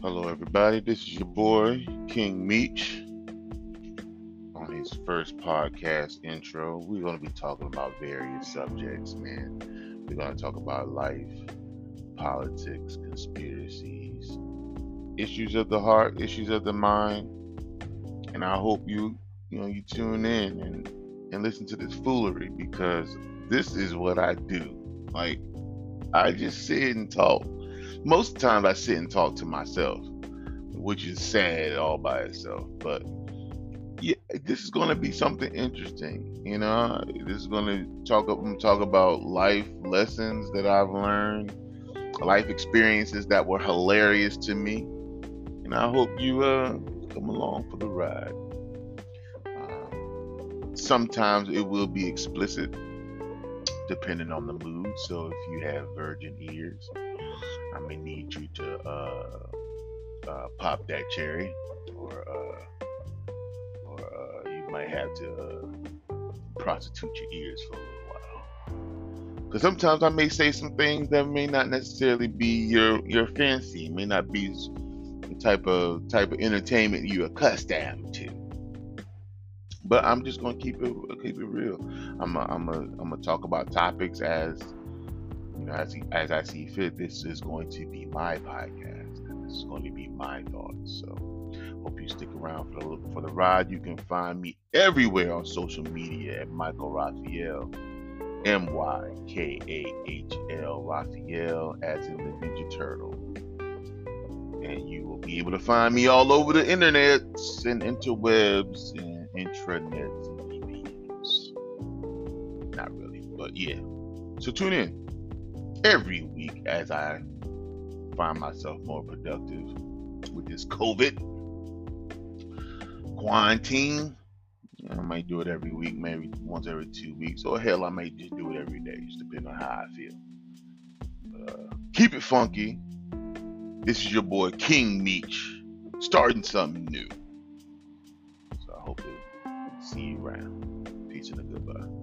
Hello, everybody. This is your boy, King Meech. On his first podcast intro, we're going to be talking about various subjects, man. We're going to talk about life, politics, conspiracies, issues of the heart, issues of the mind. And I hope you, you know, you tune in and, and listen to this foolery because this is what I do. Like, I just sit and talk most of the time I sit and talk to myself, which is sad all by itself. But yeah, this is going to be something interesting. You know, this is going to talk talk about life lessons that I've learned, life experiences that were hilarious to me, and I hope you uh, come along for the ride. Uh, sometimes it will be explicit depending on the mood. So if you have virgin ears, I may need you to uh, uh, pop that cherry, or uh, or uh, you might have to uh, prostitute your ears for a little while. Because sometimes I may say some things that may not necessarily be your your fancy, may not be the type of type of entertainment you're accustomed to but I'm just gonna keep it keep it real. I'm a, I'm a, I'm gonna talk about topics as you know as as I see fit. This is going to be my podcast. This is going to be my thoughts. So hope you stick around for the for the ride. You can find me everywhere on social media at Mykahl Raphael. M Y K A H L Raphael as in the Ninja Turtle. And you will be able to find me all over the internets and interwebs and intranets and VPNs. Not really, but yeah. So tune in every week as I find myself more productive with this COVID quarantine. I might do it every week, maybe once every two weeks, or hell, I might just do it every day, just depending on how I feel. Uh, keep it funky. This is your boy King Meech, starting something new. See you around. Peace and a goodbye.